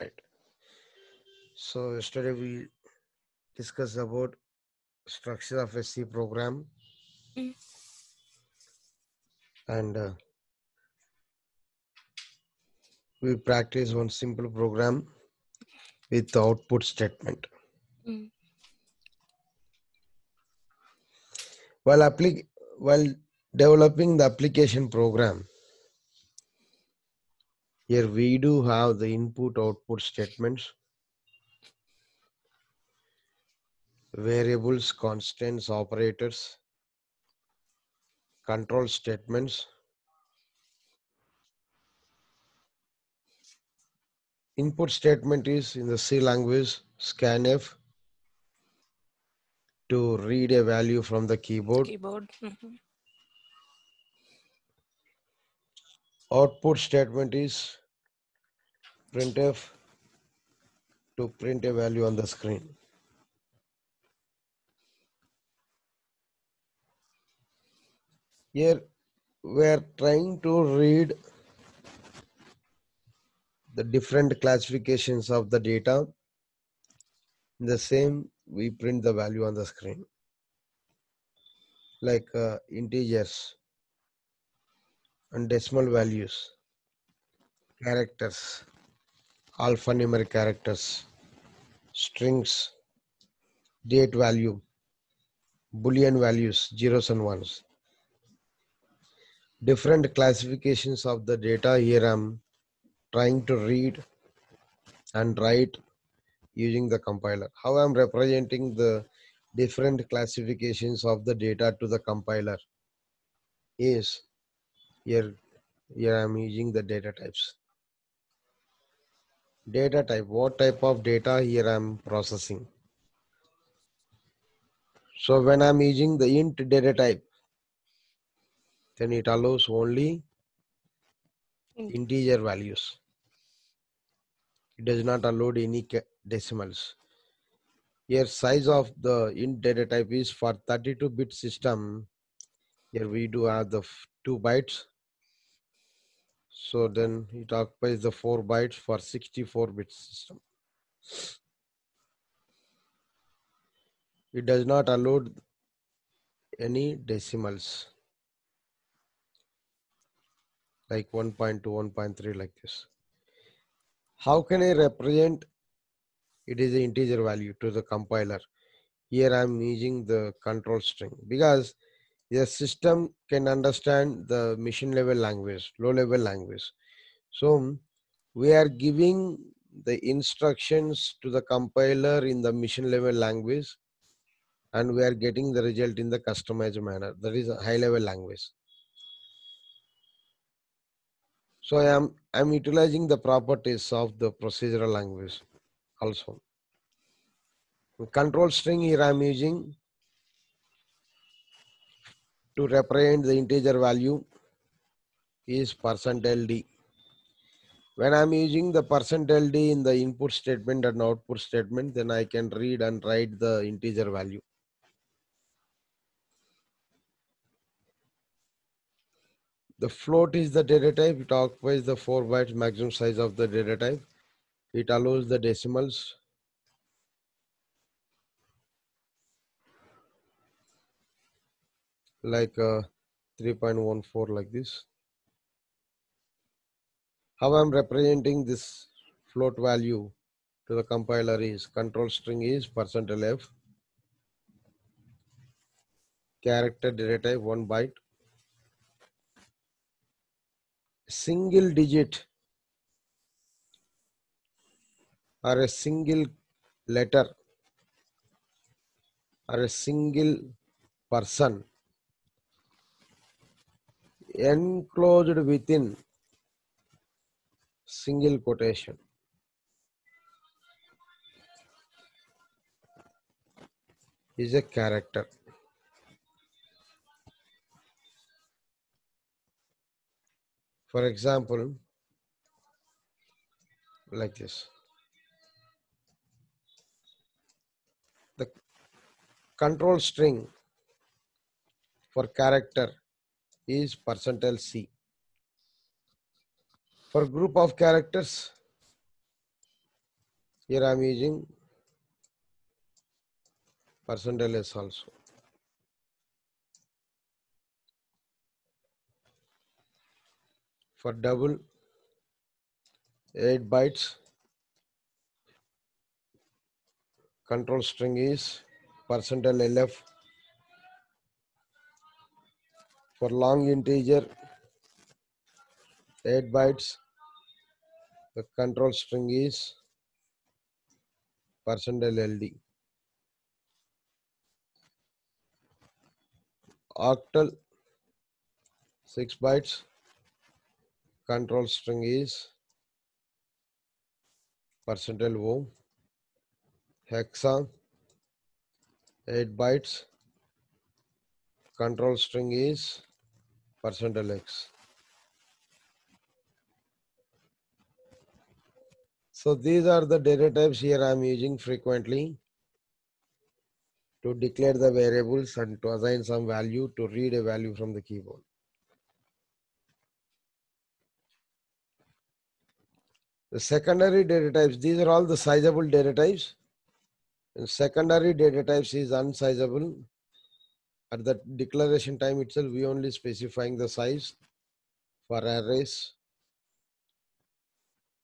Right. So yesterday we discussed about structure of a C program Mm. and uh, we practice one simple program with the output statement. Mm. While while developing the application program, here we do have the input output statements, variables, constants, operators, control statements. Input statement is in the C language scanf to read a value from the keyboard. Keyboard. Mhm. Output statement is printf to print a value on the screen. Here we are trying to read the different classifications of the data. In the same, we print the value on the screen. Like uh, integers and decimal values, characters, alphanumeric characters, strings, date value, boolean values, zeros and ones. Different classifications of the data here I'm trying to read and write using the compiler. How I'm representing the different classifications of the data to the compiler is here, here I'm using the data types. Data type, what type of data here I'm processing. So when I'm using the int data type, then it allows only Int- integer values. It does not allow any decimals. Here size of the int data type is for 32 bit system. Here we do have the two bytes. So then it occupies the four bytes for 64 bit system. It does not allow any decimals like 1.2, 1.3 like this. How can I represent it is an integer value to the compiler? Here I'm using the control string because the system can understand the machine level language, low level language. So we are giving the instructions to the compiler in the machine level language and we are getting the result in the customized manner. That is a high level language. So I am I'm utilizing the properties of the procedural language also. Control string here I'm using to represent the integer value is percent %ld. When I'm using the percent %ld in the input statement and output statement, then I can read and write the integer value. The float is the data type. It occupies the 4 bytes maximum size of the data type. It allows the decimals. Like uh, 3.14 like this. How I'm representing this float value to the compiler is control string is percent %lf. Character data type 1 byte. Single digit or a single letter or a single person enclosed within single quotation is a character. For example, like this. The control string for character is percentile %c. For group of characters, Here I'm using percentile s also. For double 8 bytes control string is percentile lf for long integer 8 bytes. The control string is percentile ld octal 6 bytes. Control string is percentile o. Hexa 8 bytes. Control string is percentile x so these are the data types here i am using frequently to declare the variables and to assign some value to read a value from the keyboard The secondary data types, these are all the sizable data types. And secondary data types is unsizable. At the declaration time itself, we only specifying the size for arrays,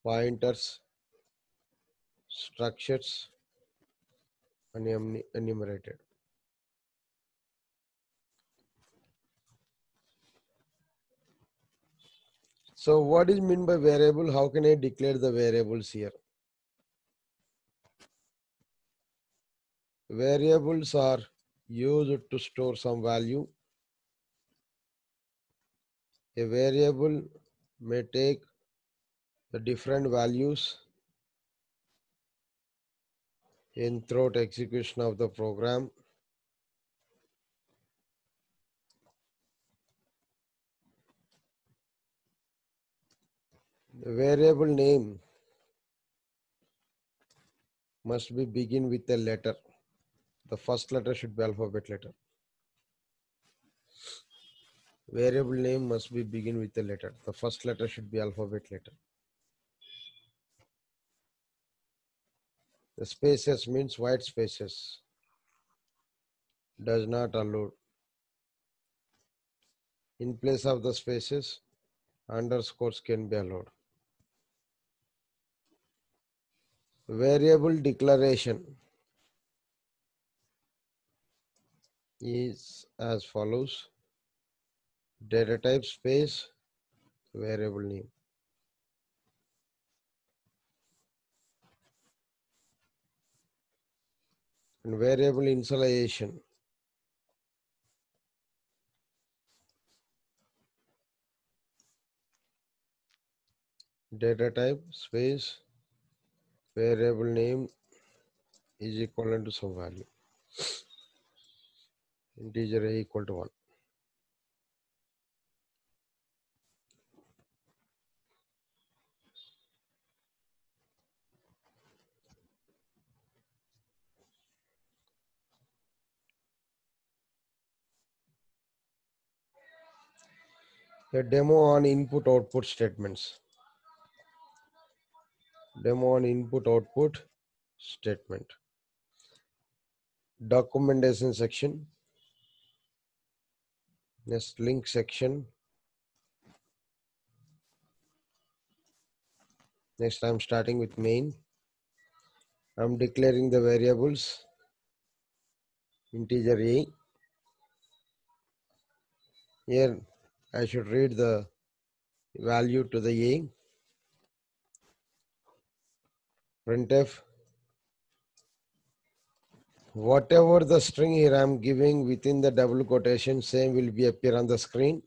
pointers, structures, and enumerated. So what is meant by variable? How can I declare the variables here? Variables are used to store some value. A variable may take the different values in throughout execution of the program. The variable name must be begin with a letter. The first letter should be alphabet letter. Variable name must be begin with a letter. The first letter should be alphabet letter. The spaces means white spaces. Does not allow. In place of the spaces, underscores can be allowed. Variable declaration is as follows. Data type space variable name. And variable initialization. Data type space variable name is equivalent to some value. Integer a equal to 1. A demo on input output statements. Demo on input output statement. Documentation section. Next link section. Next I'm starting with main. I'm declaring the variables integer a. Here I should read the value to the a. printf whatever the string here i'm giving within the double quotation same will be appear on the screen.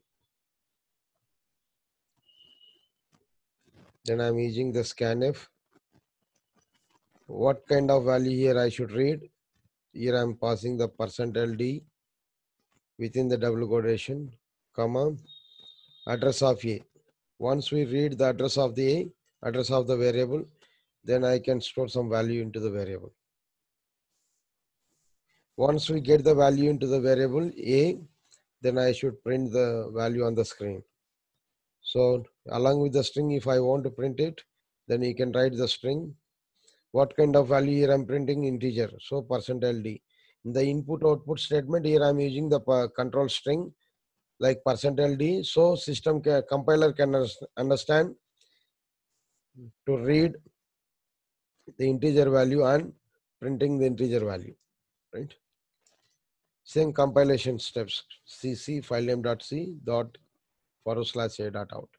Then i'm using the scanf what kind of value here i should read? Here i'm passing the percentile d within the double quotation comma address of a. Once we read the address of the a address of the variable then I can store some value into the variable. Once we get the value into the variable a, then I should print the value on the screen. So along with the string, if I want to print it, then you can write the string What kind of value here I'm printing integer. So percentile D. In the input output statement here I'm using the control string like percentile D. So system ca- compiler can understand to read the integer value and printing the integer value, right? Same compilation steps. cc filename dot c dot forward slash a dot out.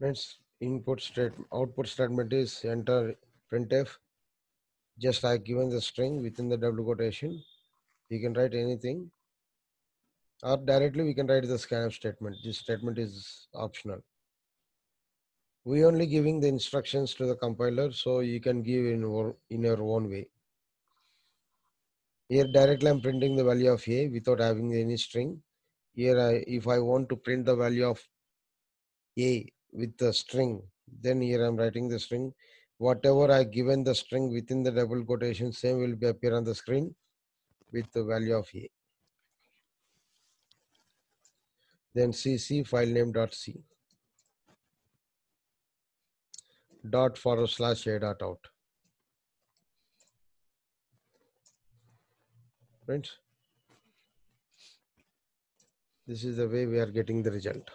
Next input statement output statement is enter printf. Just like given the string within the double quotation. You can write anything. Or directly we can write the scanf statement. This statement is optional. We only giving the instructions to the compiler, so you can give in your, in your own way. Here directly I'm printing the value of a without having any string. Here I, if I want to print the value of a with the string, then here I'm writing the string. Whatever I given the string within the double quotation, same will be appear on the screen with the value of a. Then cc file name dot c dot forward slash a dot out. Right? This is the way we are getting the result.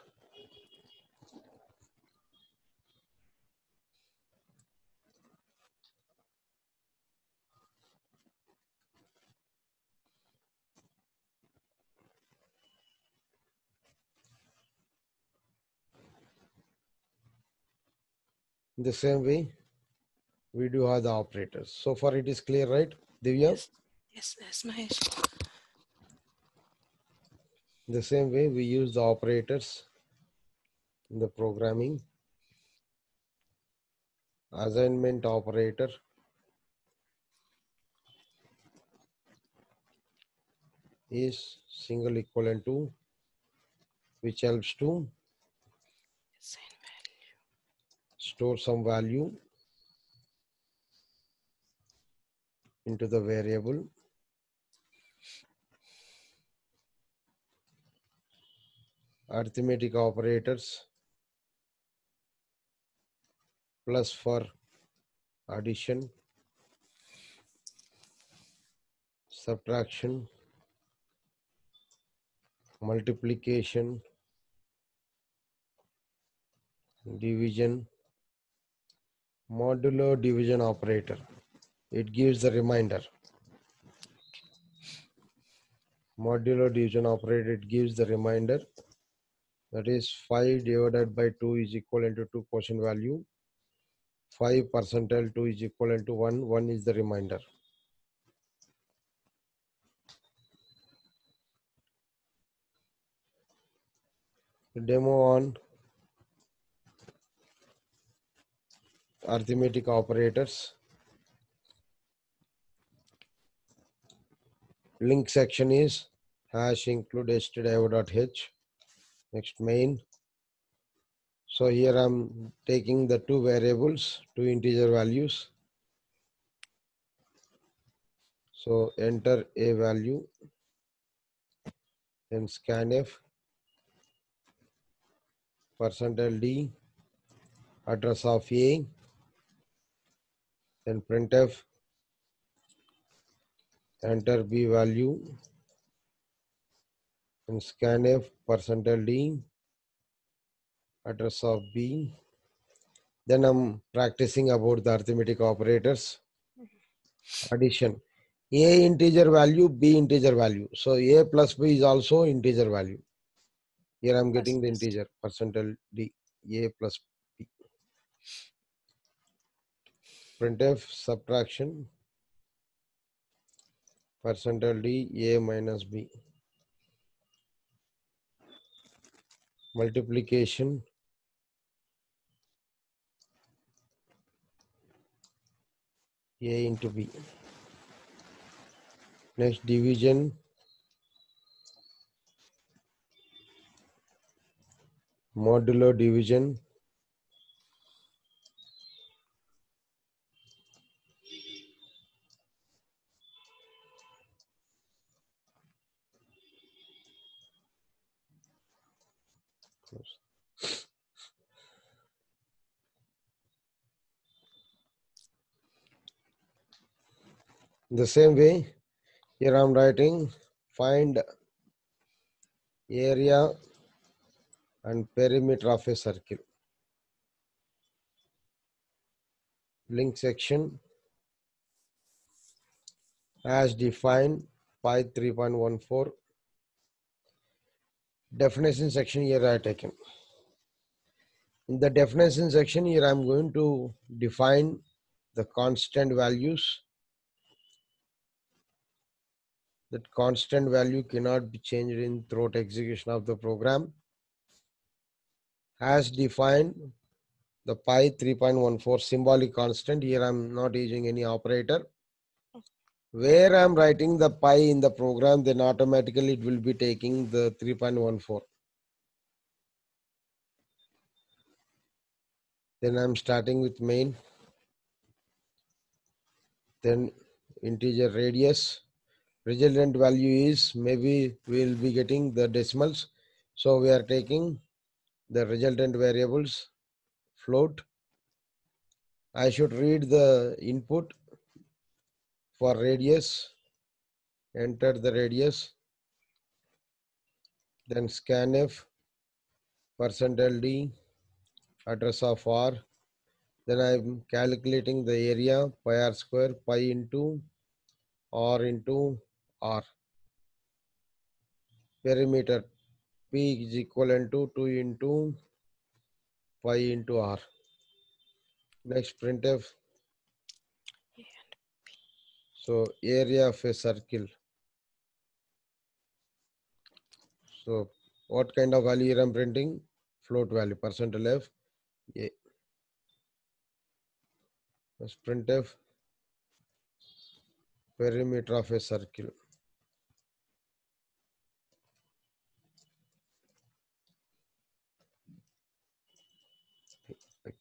In the same way, we do have the operators. So far it is clear, right? Divya? Yes. Yes, yes, Mahesh. In the same way, we use the operators in the programming. Assignment operator. is single equivalent to which helps to Assign value. Store some value into the variable. Arithmetic operators plus for addition subtraction multiplication division modulo division operator it gives the reminder. modulo division operator it gives the reminder. that is 5 divided by 2 is equivalent to 2 quotient value 5 percentile 2 is equivalent to 1 1 is the reminder. demo on arithmetic operators. Link section is hash include stdio.h next main. So here i'm taking the two variables two integer values. So enter a value then scanf percentile d address of a then printf enter b value and scanf percentile D, address of B. Then I'm practicing about the arithmetic operators. Addition. A integer value, B integer value. So A plus B is also integer value. Here I'm getting the integer percentile D, A plus B. Printf subtraction percentile D, A minus B. Multiplication A into B. Next division modulo division the same way here I'm writing find area and perimeter of a circle. Link section as defined pi 3.14 definition section here I taken in the definition section here I'm going to define the constant values that constant value cannot be changed in throughout execution of the program as defined the pi 3.14 symbolic constant. Here i'm not using any operator. Where i'm writing the pi in the program then automatically it will be taking the 3.14 then i'm starting with main then integer radius resultant value is maybe we will be getting the decimals. So we are taking the resultant variables float. I should read the input for radius enter the radius then scanf percentile d address of r. Then i'm calculating the area pi r square pi into r into r. Perimeter p is equivalent to 2 into pi into r. Next printf so area of a circle. So what kind of value i'm printing? Float value percentile f. A. Let's printf perimeter of a circle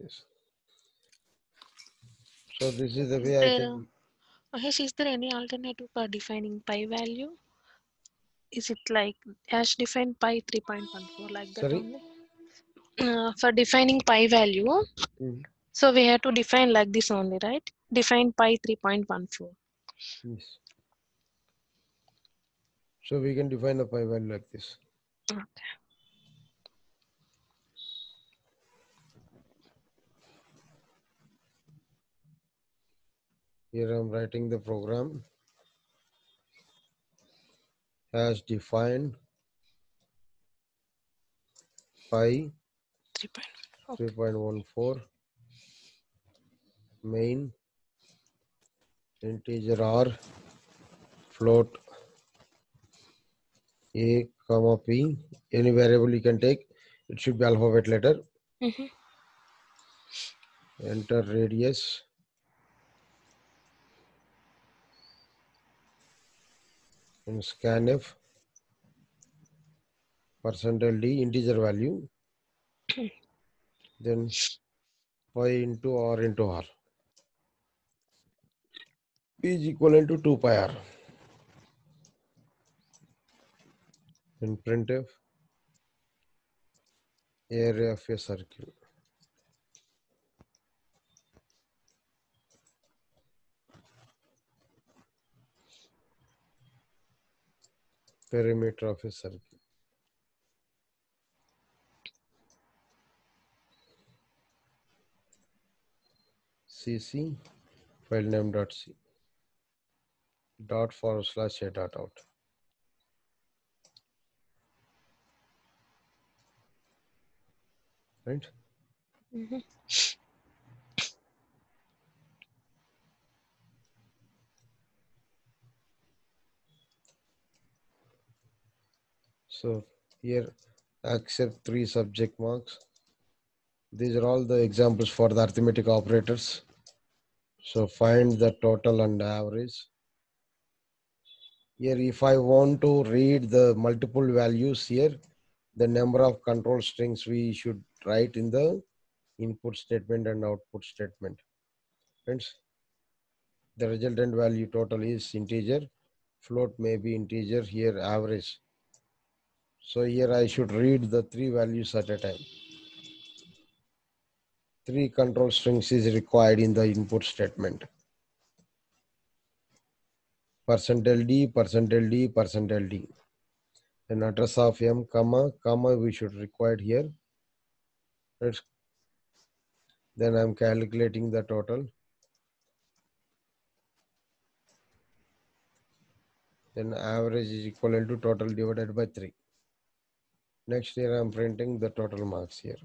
this so this is the way i there can Mahesh, is there any alternative for defining pi value? Is it like as defined pi 3.14 like that Sorry? only? Uh, for defining pi value, Mhm. so we have to define like this only, right? Define pi 3.14. Yes. So we can define the pi value like this. Okay. Here I'm writing the program. As defined. Pi. 3.14. 3.14 main. Integer r. Float. A comma p. Any variable you can take. It should be alphabet letter. Mhm. enter radius and scanf percentile d integer value then pi into r into r p is equivalent to 2 pi r. And printf area of a circle perimeter of a circle. cc file name dot c dot forward slash a dot out. Right? Mm -hmm. So here accept three subject marks. These are all the examples for the arithmetic operators. So find the total and average. Here, if I want to read the multiple values here, the number of control strings we should write in the input statement and output statement. Friends, the resultant value total is integer. Float may be integer here average. So here I should read the three values at a time. Three control strings is required in the input statement. Percentile D, percentile D, percentile D. Then address of M, comma, comma we should require here. Let's, then I'm calculating the total. Then average is equivalent to total divided by 3. Next year I'm printing the total marks here.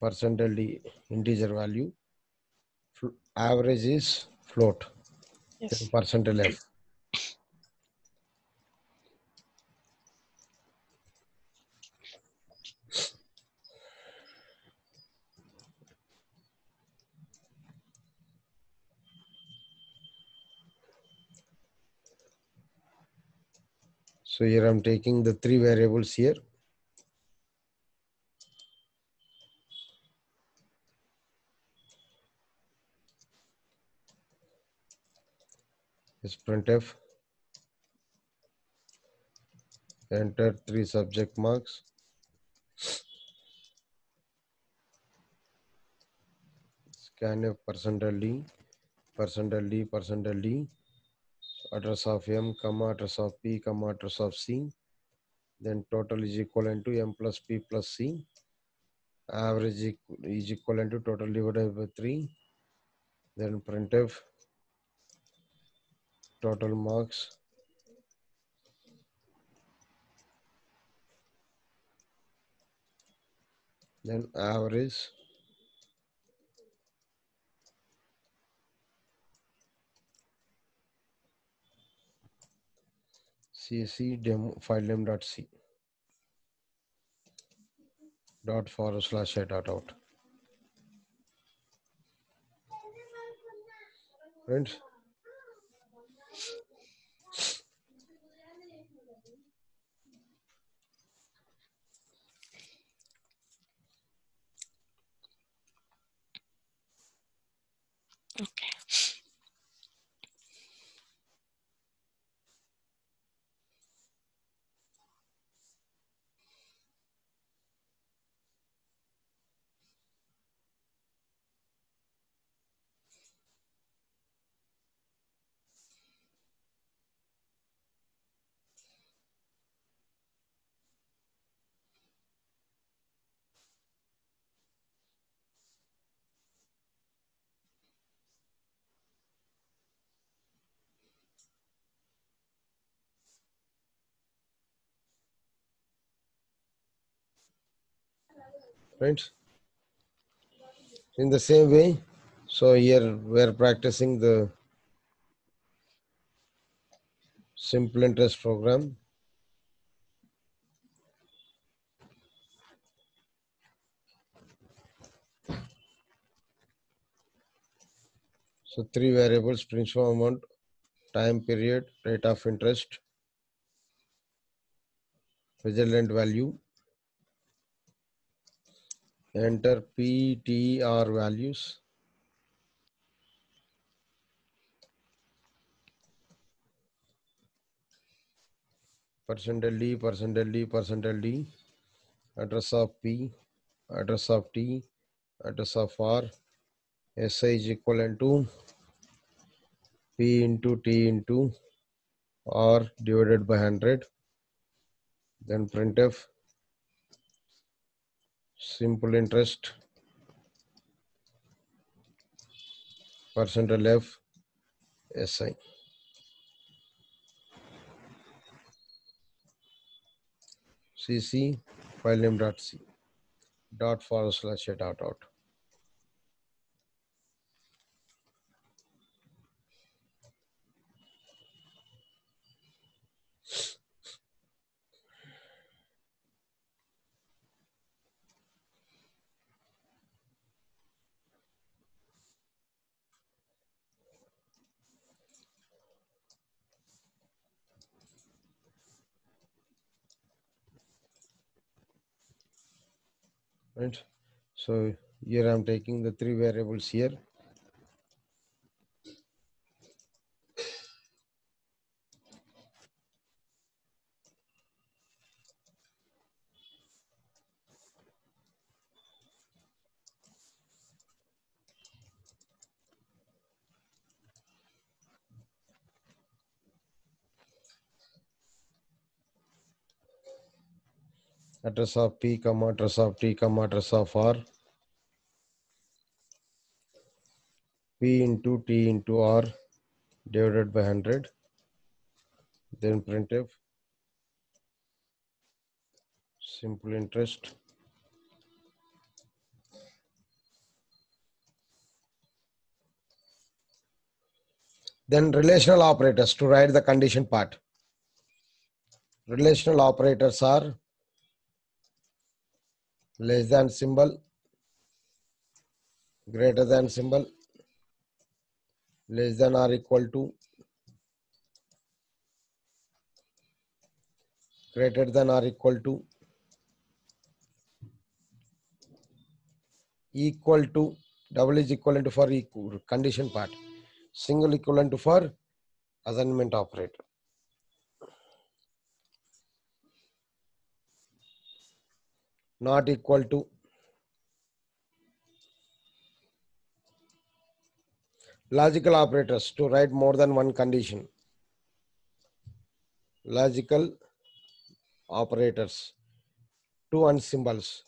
Percentile D integer value. Average is float. Yes. percentile F. So here I'm taking the three variables here. Is printf. Enter three subject marks. Scanf percentile D, percentile D, percentile D. Address of M, comma, address of P, comma, address of C. Then total is equivalent to M plus P plus C. Average is equivalent to total divided by 3. Then printf total marks then average cc demo file name dot c. Dot forward slash a dot out. Friends friends. In the same way so here we're practicing the simple interest program. So three variables principal amount time period rate of interest resultant value enter ptr values. Percentile d percentile d percentile d. Address of p address of t address of r. Si is equivalent to p into t into r divided by 100 then printf simple interest. Percentile f si cc file name dot c. Dot forward slash dot out right so here i'm taking the three variables here of p comma address of t comma address of r. P into t into r divided by 100 then printf. Simple interest. Then relational operators to write the condition part. Relational operators are less than symbol greater than symbol less than or equal to greater than or equal to equal to double is equivalent for equal condition part single equivalent for assignment operator not equal to logical operators to write more than one condition. Logical operators two and symbols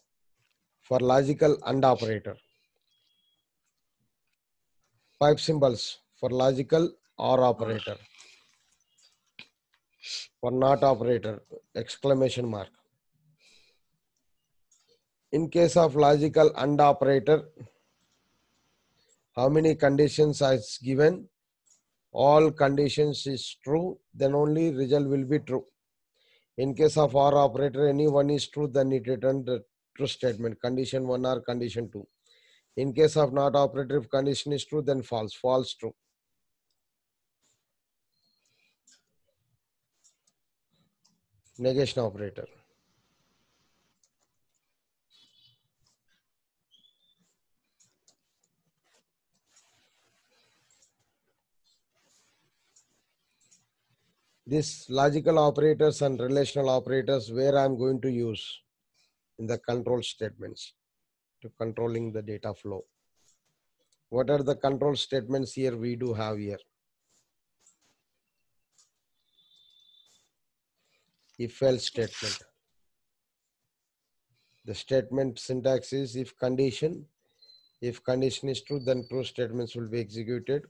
for logical and operator. Pipe symbols for logical or operator. For not operator exclamation mark in case of logical and operator how many conditions is given? All conditions is true then only result will be true. In case of or operator any one is true then it returns the true statement. Condition 1 or condition 2 in case of not operator if condition is true then false. False true. Negation operator this logical operators and relational operators where I'm going to use in the control statements to controlling the data flow. What are the control statements here we do have here? If else statement. The statement syntax is if condition, if condition is true, then true statements will be executed.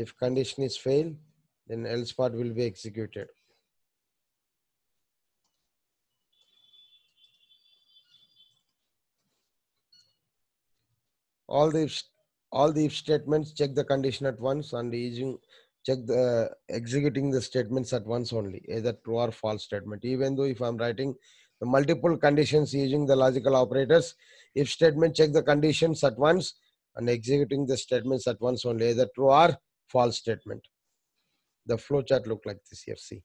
If condition is fail, then else part will be executed. All the if, all the if statements check the condition at once and using check the executing the statements at once only, either true or false statement. Even though if I'm writing the multiple conditions using the logical operators, if statement check the conditions at once and executing the statements at once only, either true or false statement. The flow chart look like this here, see.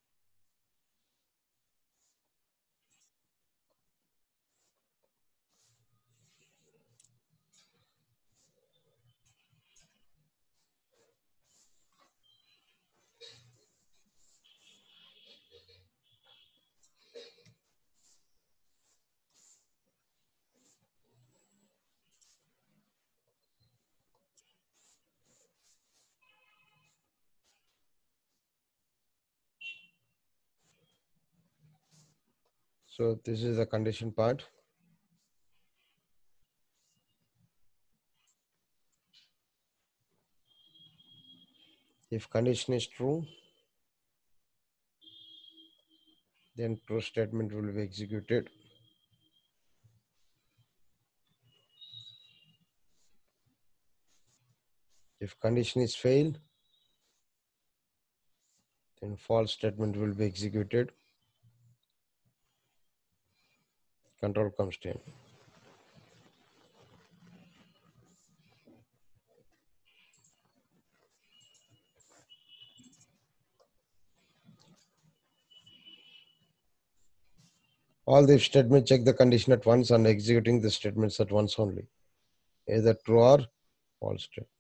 So this is the condition part. If condition is true, then true statement will be executed. If condition is failed, then false statement will be executed. Control comes to constraint. All the statements check the condition at once and executing the statements at once only. Either true or false statement.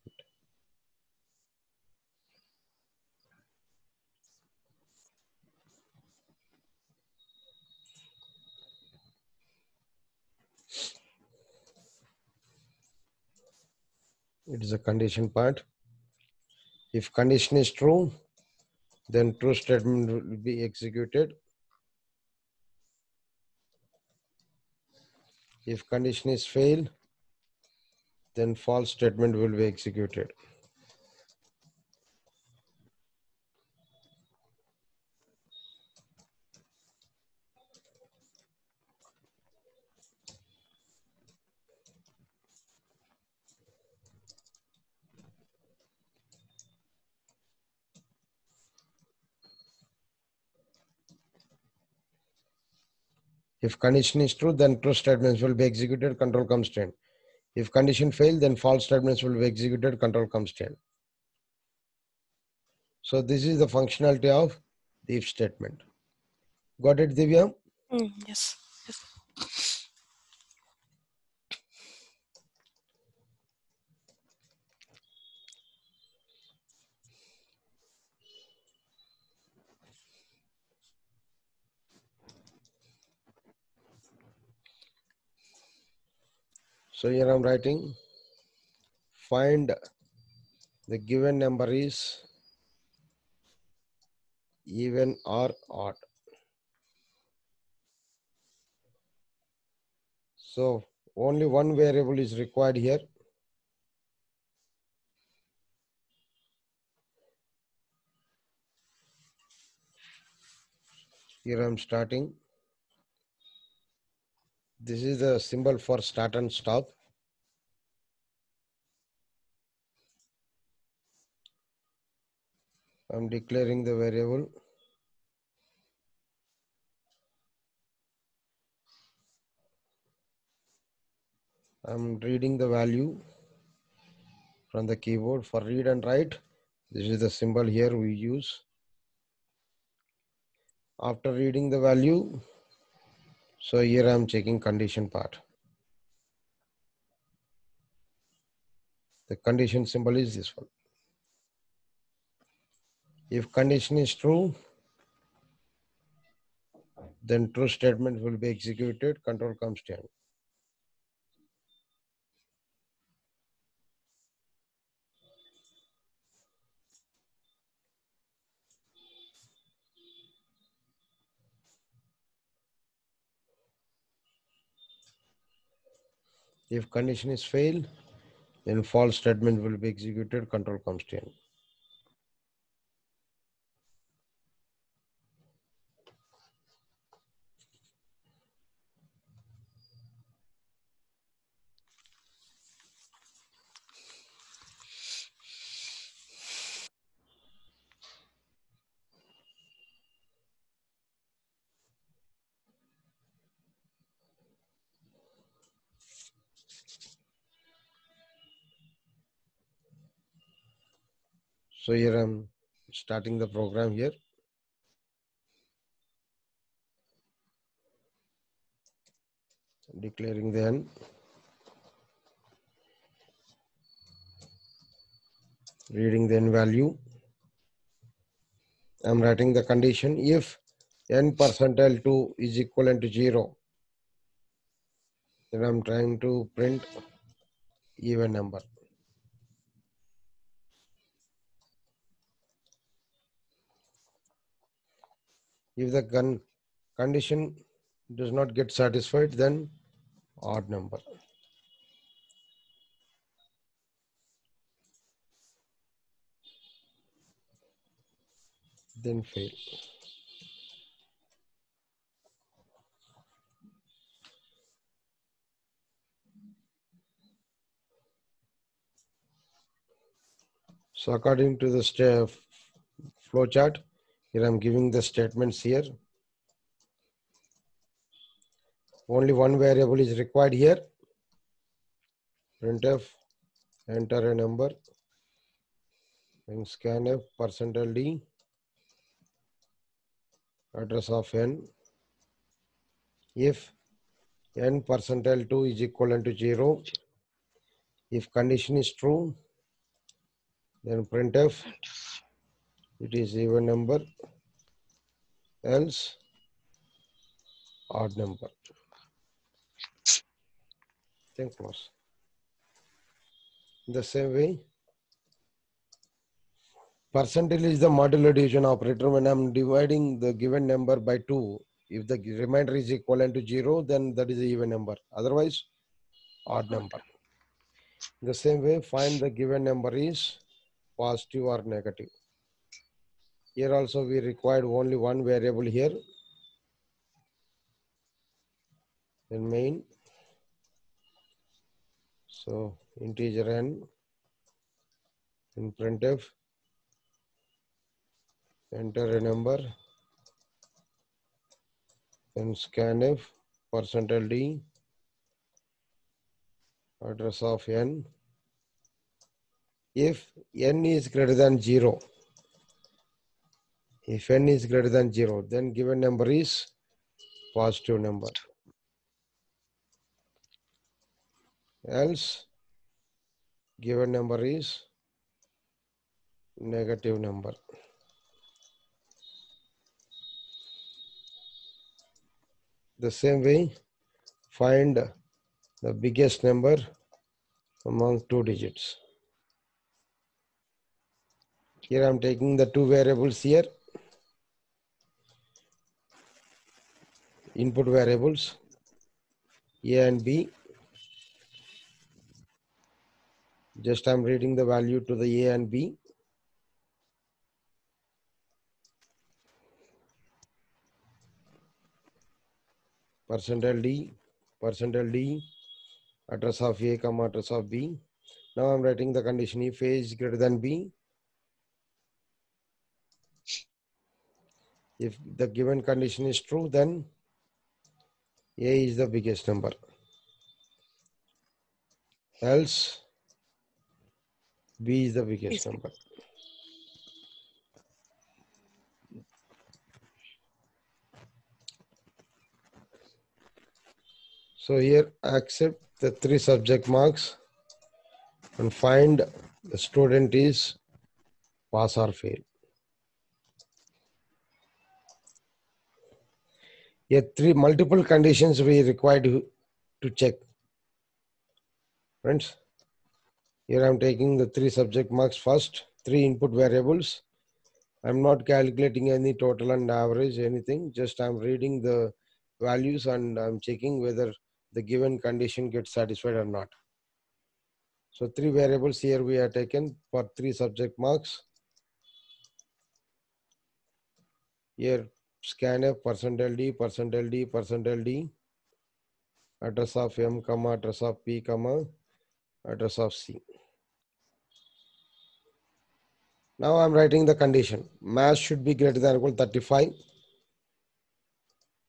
It is a condition part. If condition is true, then true statement will be executed. If condition is fail, then false statement will be executed. If condition is true, then true statements will be executed, control comes constraint. If condition fail, then false statements will be executed, control comes constraint. So this is the functionality of the if statement. Got it, Divya? Mm, yes. yes. So here I'm writing, find the given number is even or odd. So only one variable is required here. Here I'm starting. This is the symbol for start and stop. I'm declaring the variable. I'm reading the value from the keyboard for read and write. This is the symbol here we use. After reading the value, so here I'm checking condition part. The condition symbol is this one. If condition is true, then true statement will be executed, control constraint. If condition is fail, then false statement will be executed, control constraint. So here I'm starting the program here. Declaring the n. Reading the n value. I'm writing the condition if n percentile 2 is equivalent to 0. Then I'm trying to print even number. If the con- condition does not get satisfied, then odd number. Then fail. So according to the flow chart, here I'm giving the statements here. Only one variable is required here. Printf, enter a number, and scanf percentile d, address of n. If n percentile 2 is equivalent to 0, if condition is true, then printf it is even number else odd number. Then close the same way percentile is the modular division operator. When i'm dividing the given number by 2 if the remainder is equivalent to 0 then that is even number. Otherwise odd number. The same way find the given number is positive or negative. Here also we required only one variable here. In main. So integer n in printf enter a number then scanf percentile d address of n if n is greater than 0 if n is greater than 0 then given number is positive number. Else given number is negative number. The same way find the biggest number among two digits. Here I'm taking the two variables here. Input variables A and B. Just I'm reading the value to the A and B. Percentile D, percentile D, address of A, comma address of B. Now I'm writing the condition if A is greater than B, If the given condition is true, then A is the biggest number. Else, B is the biggest number. So here accept the three subject marks and find the student is pass or fail. Here three multiple conditions we required to, to check. Friends, here I'm taking the three subject marks first, three input variables. I'm not calculating any total and average, anything. Just I'm reading the values and I'm checking whether the given condition gets satisfied or not. So three variables here we are taken for three subject marks. Here scanf percentile d percentile d percentile d. Address of m comma address of p comma address of c. Now i'm writing the condition. Mass should be greater than or equal to 35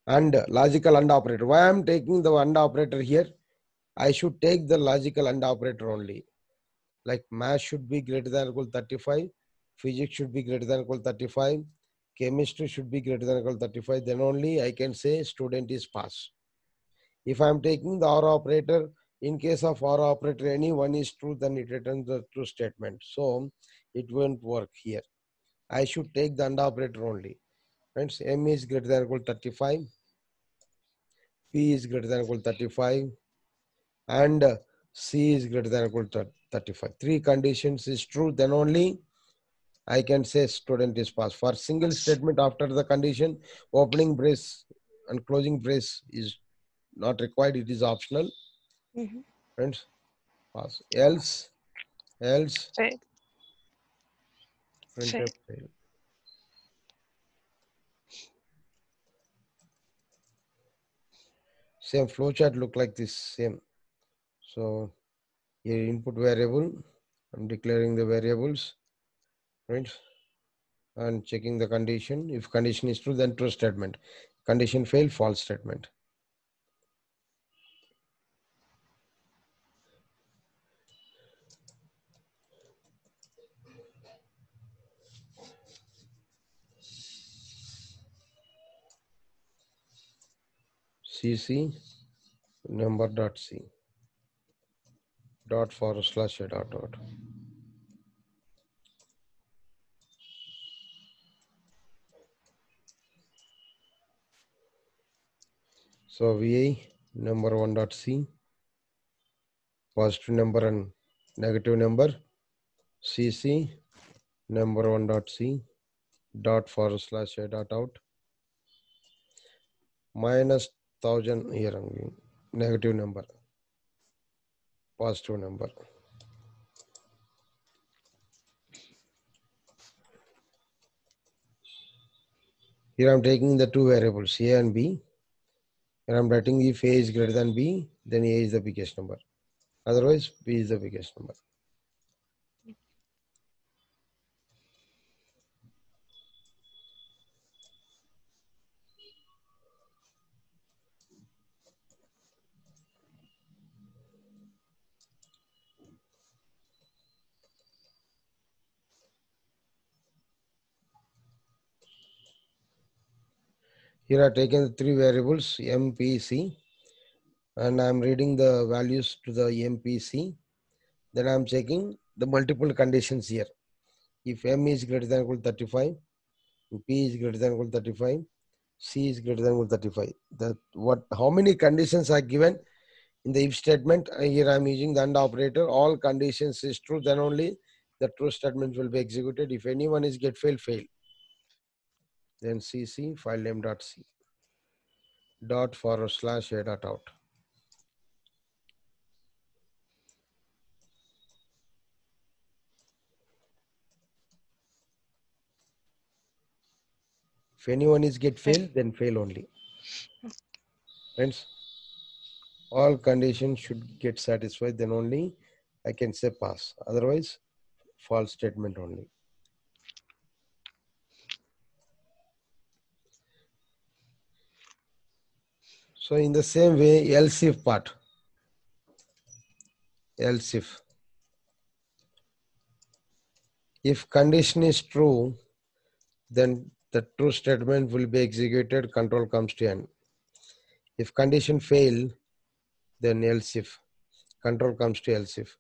and logical and operator. Why i'm taking the and operator here? I should take the logical and operator only. Like mass should be greater than or equal to 35 physics should be greater than or equal to 35 chemistry should be greater than or equal to 35 then only i can say student is pass. If i am taking the or operator in case of or operator any one is true then it returns the true statement. So it won't work here. I should take the and operator only. Friends m is greater than or equal to 35 p is greater than or equal to 35 and c is greater than or equal to 35 three conditions is true then only I can say student is passed. For single statement after the condition, opening brace and closing brace is not required. It is optional. Mhm. Friends, pass. Else, else, printf Fail. fail. Same flowchart look like this same. So here input variable, I'm declaring the variables, right? And checking the condition. If condition is true, then true statement. Condition fail, false statement. cc number dot c dot forward slash a dot dot. So VI number one dot C positive number and negative number CC number one dot C dot forward slash a dot out minus thousand here negative number positive number. Here I'm taking the two variables A and B and I'm writing if A is greater than B then A is the biggest number. Otherwise B is the biggest number Here I have taken the three variables MPC and I'm reading the values to the MPC. Then I'm checking the multiple conditions here. If M is greater than equal to 35, P is greater than equal to 35, C is greater than equal to 35. That what how many conditions are given in the if statement? Uh, Here I'm using the AND operator. All conditions is true, then only the true statement will be executed. If anyone is get fail, fail then cc file name dot c dot forward slash a dot out. If anyone is get fail, then fail only. Friends, all conditions should get satisfied, then only I can say pass. Otherwise, false statement only. So in the same way, else if part. Else if. If condition is true, then the true statement will be executed, control comes to end. If condition fail, then else if. Control comes to else if.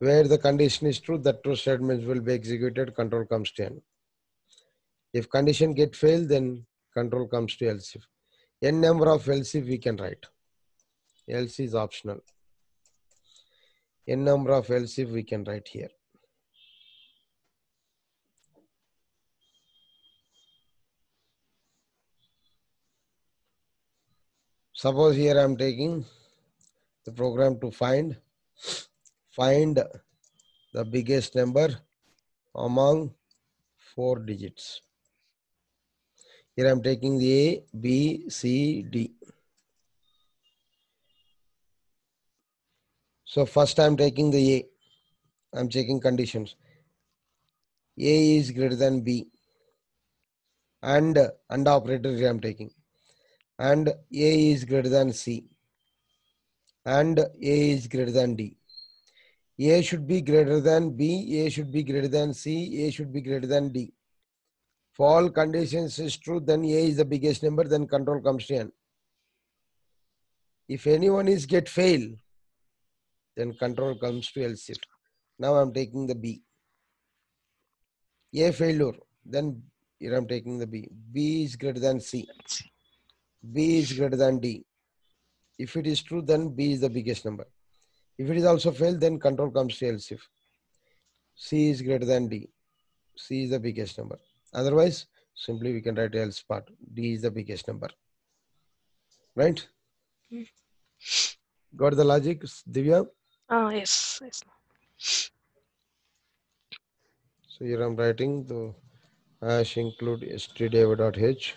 Where the condition is true, the true statement will be executed, control comes to end. If condition get failed, then control comes to else if n number of if we can write. Else is optional. n number of if we can write here. Suppose here I am taking the program to find find the biggest number among four digits. Here I'm taking the A, B, C, D. So first I'm taking the A. I'm checking conditions. A is greater than B. And and operator here I'm taking. And A is greater than C. And A is greater than D. A should be greater than B, A should be greater than C, A should be greater than D. All conditions is true, then A is the biggest number, then control comes to N. If anyone is get fail, then control comes to else if. Now I'm taking the B. A failure, then here I'm taking the B. B is greater than C. B is greater than D. If it is true, then B is the biggest number. If it is also failed, then control comes to else if. C is greater than D. C is the biggest number. Otherwise, simply we can write else part. D is the biggest number. right? Mm. Got the logic, Divya? Ah, yes, yes. So here I'm writing the hash include stdio.h.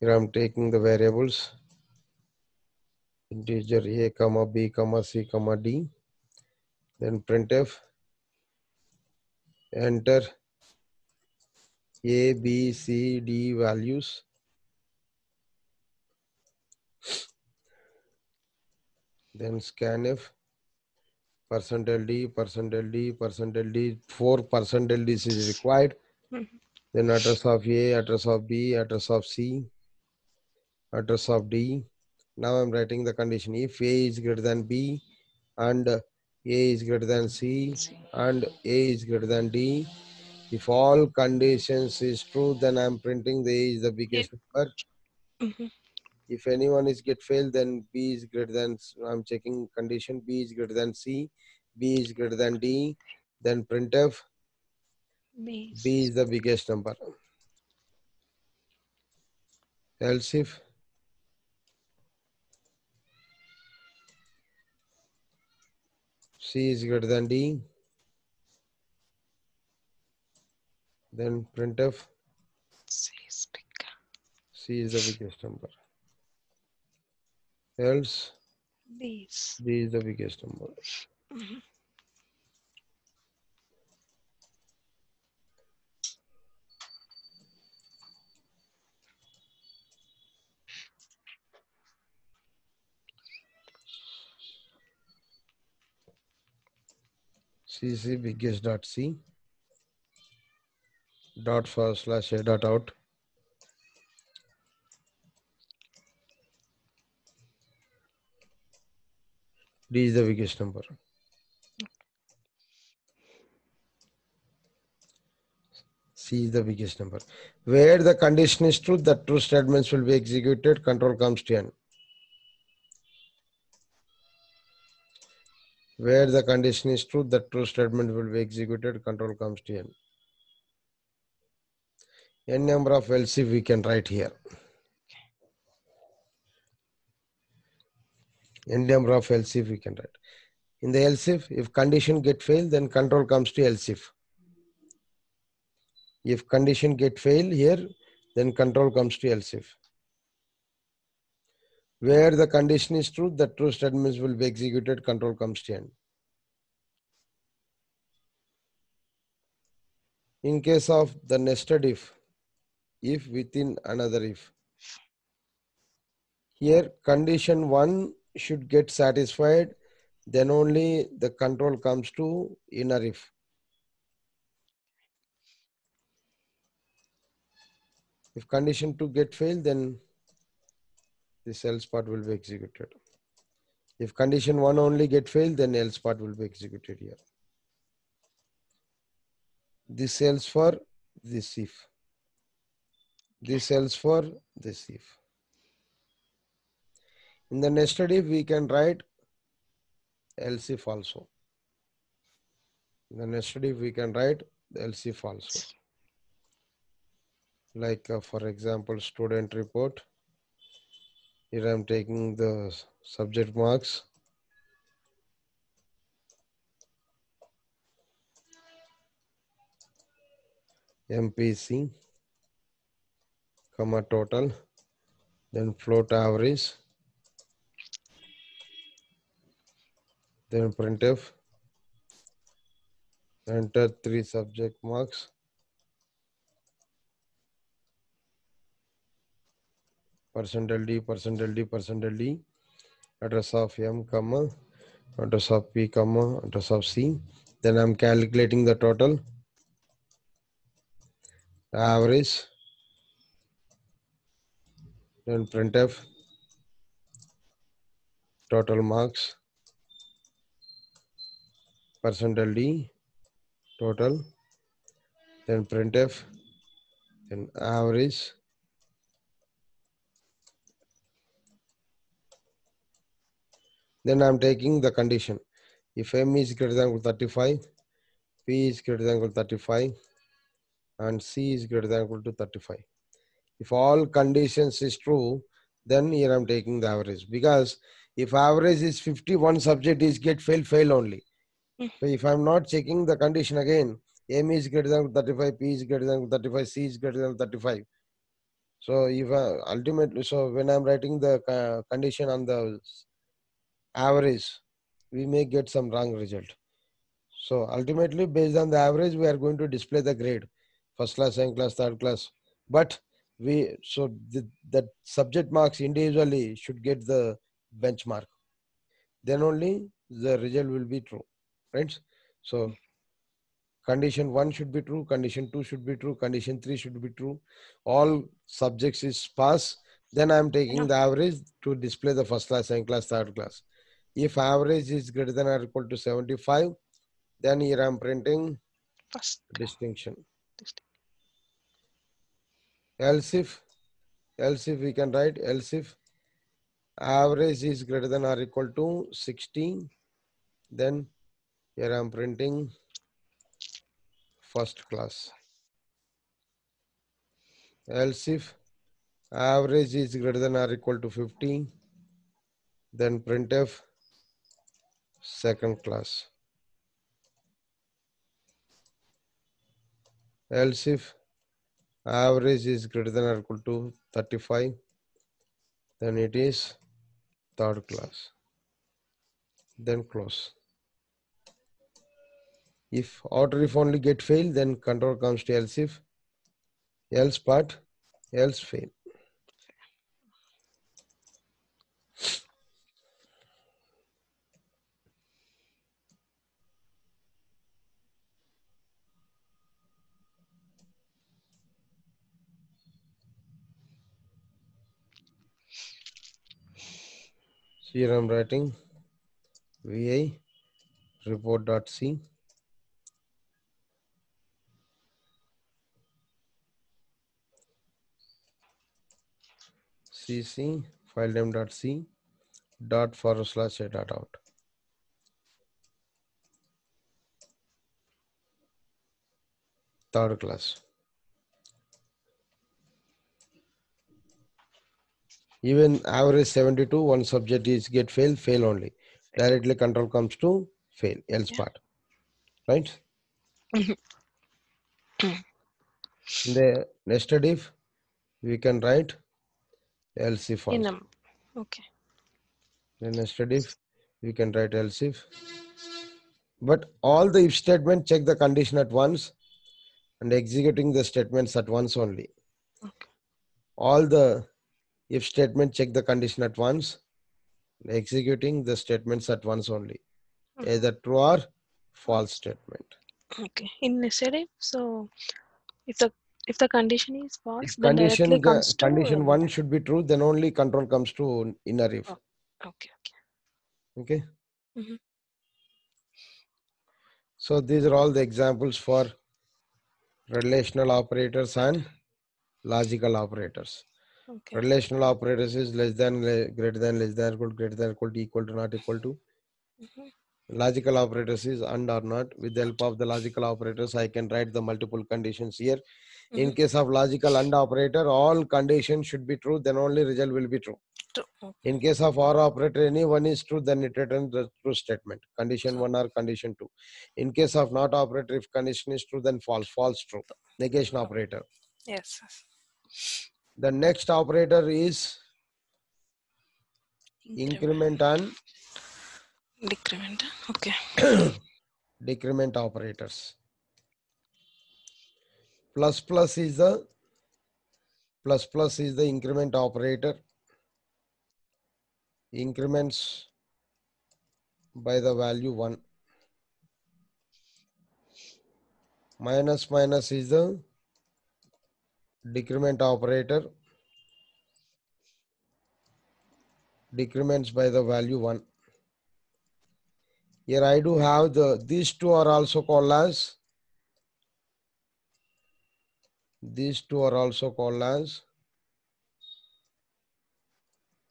Here I'm taking the variables integer a comma b comma c comma d. Then printf enter a b c d values. Then scanf percentile d percentile d percentile d. Four percentile d is required. Then address of a address of b address of c address of d. Now i'm writing the condition. If a is greater than b and a is greater than c and a is greater than d if all conditions is true then i'm printing the a is the biggest number Mhm. if anyone is get failed then b is greater than i'm checking condition b is greater than c b is greater than d then printf Base. b is the biggest number else if c is greater than d then printf C is bigger. c is the biggest number else Base. b is the biggest number Mhm. cc biggest dot c dot forward slash a dot out. D is the biggest number. C is the biggest number. Where the condition is true the true statements will be executed. Control comes to n. Where the condition is true the true statement will be executed. Control comes to n n number of if we can write here. N number of if we can write. In the else if if condition get failed then control comes to else if if condition get fail here then control comes to else if where the condition is true the true statements will be executed control comes to end in case of the nested if if within another if. Here condition 1 should get satisfied then only the control comes to inner if. If condition 2 get failed then this else part will be executed. If condition 1 only get failed then else part will be executed here. This else for this if this else for this if. In the nested if we can write else if also. In the nested if we can write else if also. Like uh, for example student report. Here i'm taking the subject marks. Mpc comma total then float average then printf enter three subject marks percentile d percentile d percentile d address of m comma address of p comma address of c. Then i'm calculating the total. Average then printf total marks. Percentile d. Total. Then printf then average. Then i'm taking the condition. If m is greater than equal to 35 p is greater than equal to 35 and c is greater than equal to 35 if all conditions is true then here I'm taking the average because if average is 50, one subject is get fail, fail only. Mm. So if I'm not checking the condition again, M is greater than 35, P is greater than 35, C is greater than 35. So if uh, ultimately, so when I'm writing the uh, condition on the average, we may get some wrong result. So ultimately, based on the average, we are going to display the grade, first class, second class, third class. But we so the, that subject marks individually should get the benchmark. Then only the result will be true, right? So condition one should be true, condition two should be true, condition three should be true. All subjects is pass. Then I am taking the average to display the first class, second class, third class. If average is greater than or equal to 75, then here I am printing First. distinction. distinct. Else if, else if we can write else if average is greater than or equal to 16, then here I am printing first class. Else if average is greater than or equal to 15, then printf second class. Else if average is greater than or equal to 35, then it is third class. Then close. If outer if only get fail, then control comes to else if, else part, else fail. Here I'm writing VA report.c cc file name dot c dot forward slash a dot out. Third class. Even average 72, one subject is get fail, fail only. Directly control comes to fail, else Yeah. part. Right? In the nested if, we can write else if also. okay. The nested if, we can write else if. But all the if statement check the condition at once and executing the statements at once only. Okay. All the if statement check the condition at once, executing the statements at once only. Mhm. Either true or false statement. Okay. In nested so if the if the condition is false, If then directly condition comes to condition um, one should be true, then only control comes to inner if. Oh. Okay. Okay. Okay. Mhm. So these are all the examples for relational operators and logical operators. Okay. Relational operators is less than, greater than, less than, equal, greater than, equal to, equal to, not equal to. Mhm. Logical operators is and or not. With the help of the logical operators, I can write the multiple conditions here. In Mhm. case of logical and operator, all conditions should be true, then only result will be true. True. In case of OR operator, any one is true, then it returns the true statement. Condition one or condition two. In case of not operator, if condition is true, then false. False true. Negation operator. Yes. The next operator is Increment. increment and Decrement. Okay. decrement operators. Plus plus is the plus plus is the increment operator. Increments by the value one. Minus minus is the decrement operator. Decrements by the value one. Here I do have the these two are also called as these two are also called as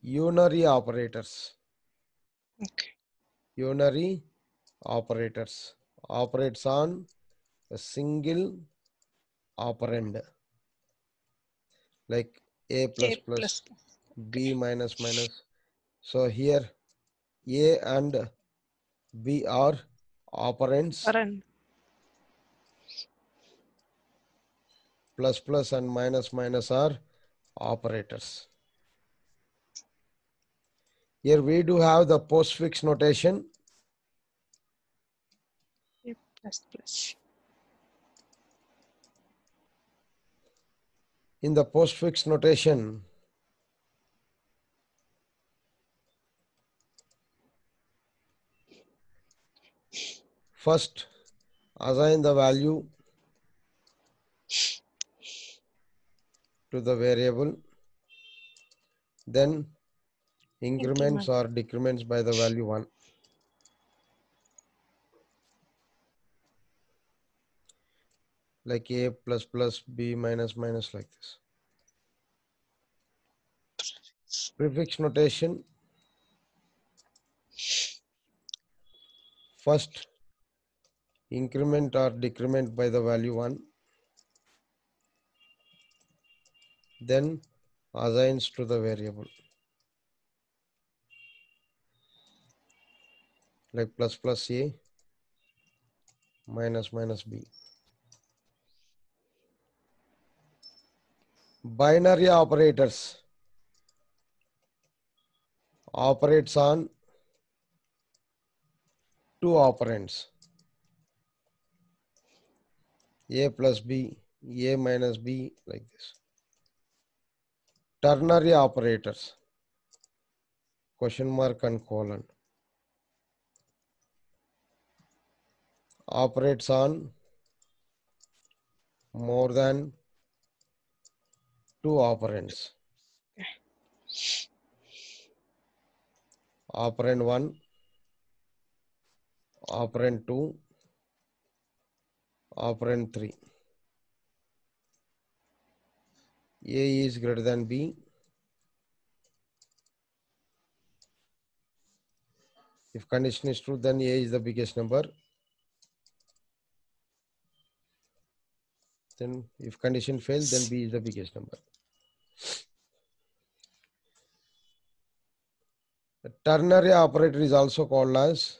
unary operators. Okay. Unary operators operates on a single operand like a plus plus plus. b minus minus. So here a and b are operands. Run. plus plus and minus minus are operators. Here we do have the postfix notation. A plus plus. In the postfix notation, first assign the value to the variable, then increments or decrements by the value 1. Like a plus plus b minus minus like this. Prefix notation. First increment or decrement by the value 1 then assigns to the variable like plus plus a minus minus b binary operators. Operates on two operands. A plus b a minus b like this. Ternary operators. Question mark and colon. Operates on more than two operands operand 1 operand 2 operand 3 a is greater than b. If condition is true then a is the biggest number then if condition fails then b is the biggest number the ternary operator is also called as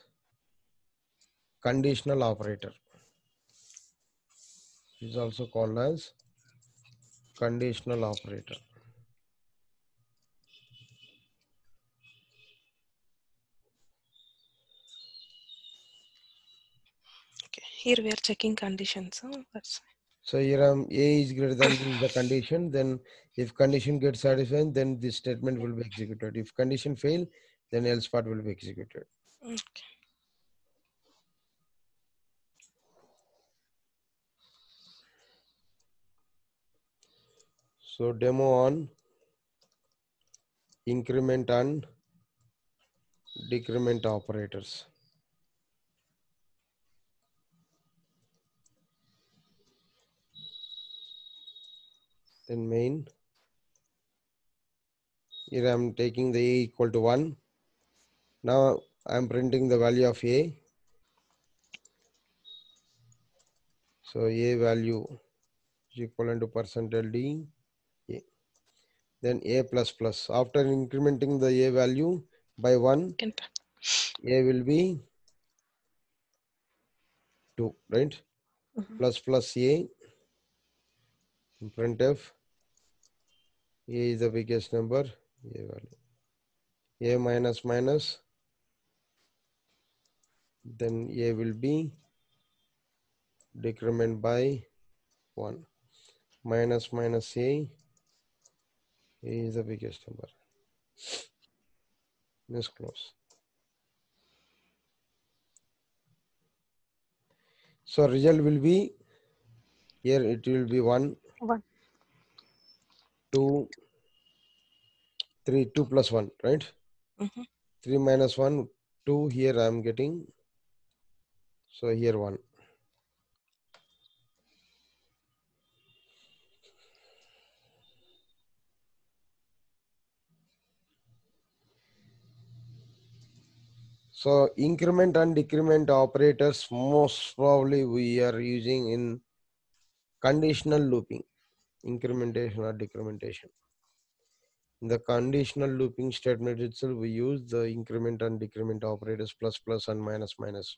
conditional operator is also called as conditional operator. Okay. Here we are checking conditions. So that's So here um, A is greater than the condition. Then if condition gets satisfied, then this statement will be executed. If condition fail, then else part will be executed. okay. So demo on increment and decrement operators. Then main. Here I'm taking the a equal to 1. Now I'm printing the value of a. So a value is equivalent to percentile d a. Then a plus plus. After incrementing the a value by 1, a will be 2, right? Mhm. Plus plus a printf. a is the biggest number, a value. a minus minus, then a will be decrement by 1. Minus minus a, a is the biggest number. This close. So result will be here it will be 1, one. 2, 3, 2 plus 1, right? Mhm. 3 minus 1, 2 here I am getting. So here 1. So increment and decrement operators most probably we are using in conditional looping, incrementation or decrementation. In the conditional looping statement itself, we use the increment and decrement operators plus plus and minus minus.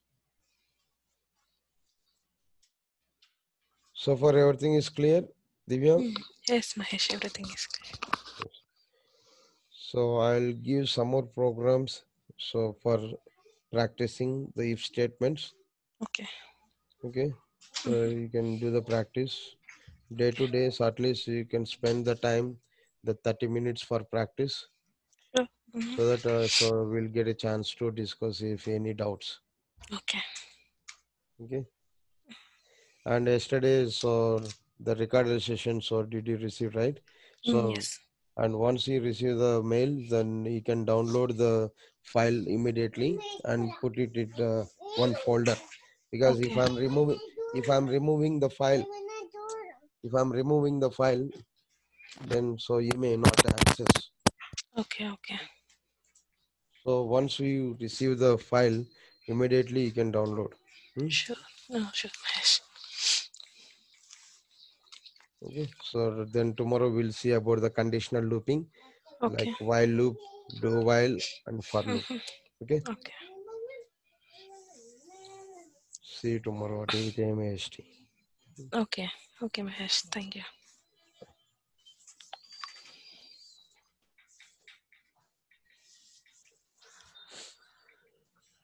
So far everything is clear, Divya? Mm. Yes, Mahesh, everything is clear. So I'll give some more programs. So for practicing the if statements, Okay. okay. So you can do the practice day to day. So at least you can spend the time, the 30 minutes for practice, Mhm. so that uh, so we'll get a chance to discuss if any doubts. Okay. Okay. And yesterday, so the recorded session. So did you receive right? Mm, So yes. and once you receive the mail then you can download the file immediately and put it in uh, one folder because if i'm removing if i'm removing the file if i'm removing the file then so you may not access Okay. Okay. so once you receive the file immediately you can download Hmm? Sure. No, sure, Mahesh. okay so then tomorrow we'll see about the conditional looping Okay. like while loop do while and for loop Mhm. okay Okay. see you tomorrow at 8 am AST. Okay. Okay, Mahesh. Thank you.